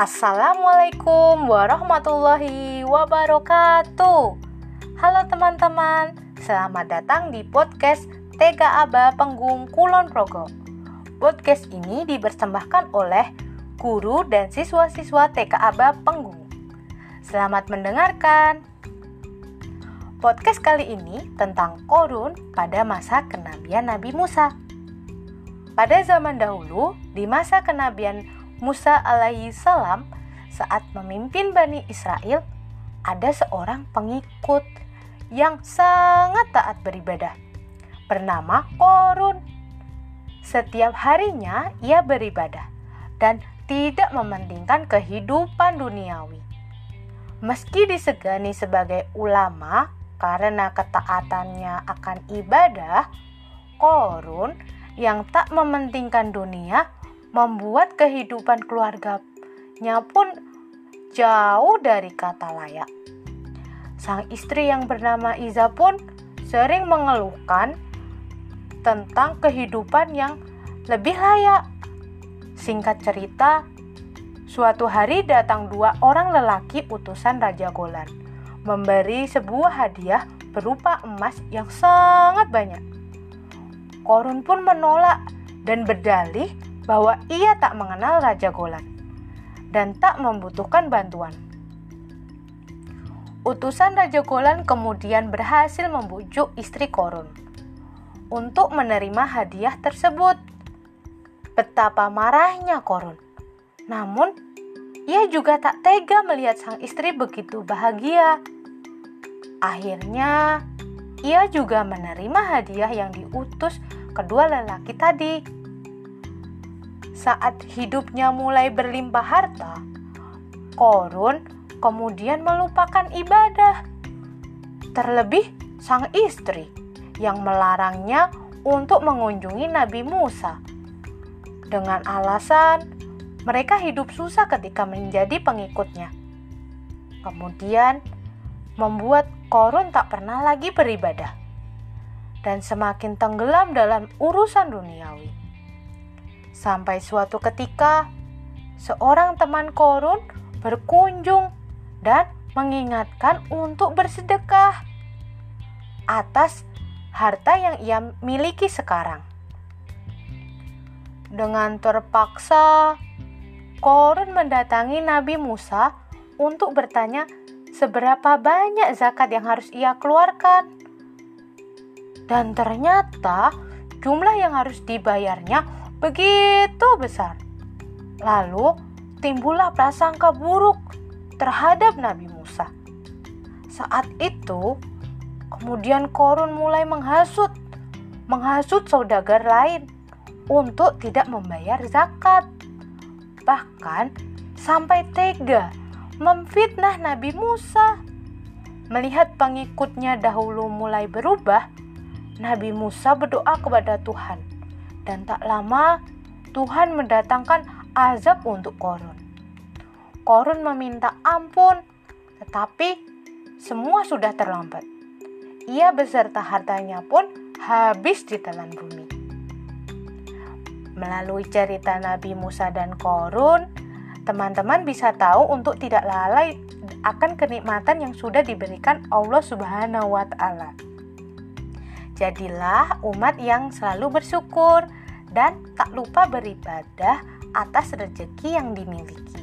Assalamualaikum warahmatullahi wabarakatuh. Halo teman-teman, selamat datang di podcast Tega Aba Penggung Kulon Progo. Podcast ini dipersembahkan oleh guru dan siswa-siswa TK Aba Penggung. Selamat mendengarkan. Podcast kali ini tentang korun pada masa kenabian Nabi Musa. Pada zaman dahulu, di masa kenabian Musa alaihi salam saat memimpin Bani Israel, ada seorang pengikut yang sangat taat beribadah bernama Korun. Setiap harinya ia beribadah dan tidak mementingkan kehidupan duniawi. Meski disegani sebagai ulama karena ketaatannya akan ibadah, Korun yang tak mementingkan dunia membuat kehidupan keluarganya pun jauh dari kata layak. Sang istri yang bernama Iza pun sering mengeluhkan tentang kehidupan yang lebih layak. Singkat cerita, suatu hari datang dua orang lelaki utusan Raja Golan memberi sebuah hadiah berupa emas yang sangat banyak. Korun pun menolak dan berdalih bahwa ia tak mengenal Raja Golan dan tak membutuhkan bantuan. Utusan Raja Golan kemudian berhasil membujuk istri Korun untuk menerima hadiah tersebut. Betapa marahnya Korun. Namun, ia juga tak tega melihat sang istri begitu bahagia. Akhirnya, ia juga menerima hadiah yang diutus kedua lelaki tadi saat hidupnya mulai berlimpah harta, Korun kemudian melupakan ibadah. Terlebih sang istri yang melarangnya untuk mengunjungi Nabi Musa dengan alasan mereka hidup susah ketika menjadi pengikutnya. Kemudian membuat Korun tak pernah lagi beribadah dan semakin tenggelam dalam urusan duniawi. Sampai suatu ketika, seorang teman Korun berkunjung dan mengingatkan untuk bersedekah atas harta yang ia miliki sekarang. Dengan terpaksa, Korun mendatangi Nabi Musa untuk bertanya seberapa banyak zakat yang harus ia keluarkan. Dan ternyata jumlah yang harus dibayarnya begitu besar. Lalu timbullah prasangka buruk terhadap Nabi Musa. Saat itu, kemudian Korun mulai menghasut, menghasut saudagar lain untuk tidak membayar zakat. Bahkan sampai tega memfitnah Nabi Musa. Melihat pengikutnya dahulu mulai berubah, Nabi Musa berdoa kepada Tuhan dan tak lama Tuhan mendatangkan azab untuk Korun. Korun meminta ampun, tetapi semua sudah terlambat. Ia beserta hartanya pun habis di telan bumi. Melalui cerita Nabi Musa dan Korun, teman-teman bisa tahu untuk tidak lalai akan kenikmatan yang sudah diberikan Allah Subhanahu wa Ta'ala. Jadilah umat yang selalu bersyukur dan tak lupa beribadah atas rezeki yang dimiliki.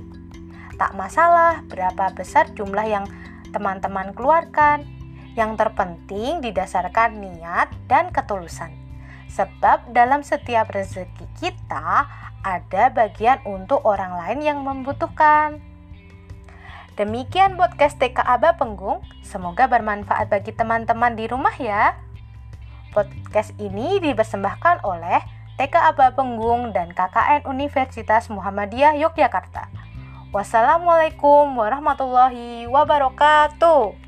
Tak masalah berapa besar jumlah yang teman-teman keluarkan. Yang terpenting didasarkan niat dan ketulusan. Sebab dalam setiap rezeki kita ada bagian untuk orang lain yang membutuhkan. Demikian podcast TK Aba Penggung. Semoga bermanfaat bagi teman-teman di rumah ya. Podcast ini dipersembahkan oleh TK Aba Penggung dan KKN Universitas Muhammadiyah Yogyakarta. Wassalamualaikum warahmatullahi wabarakatuh.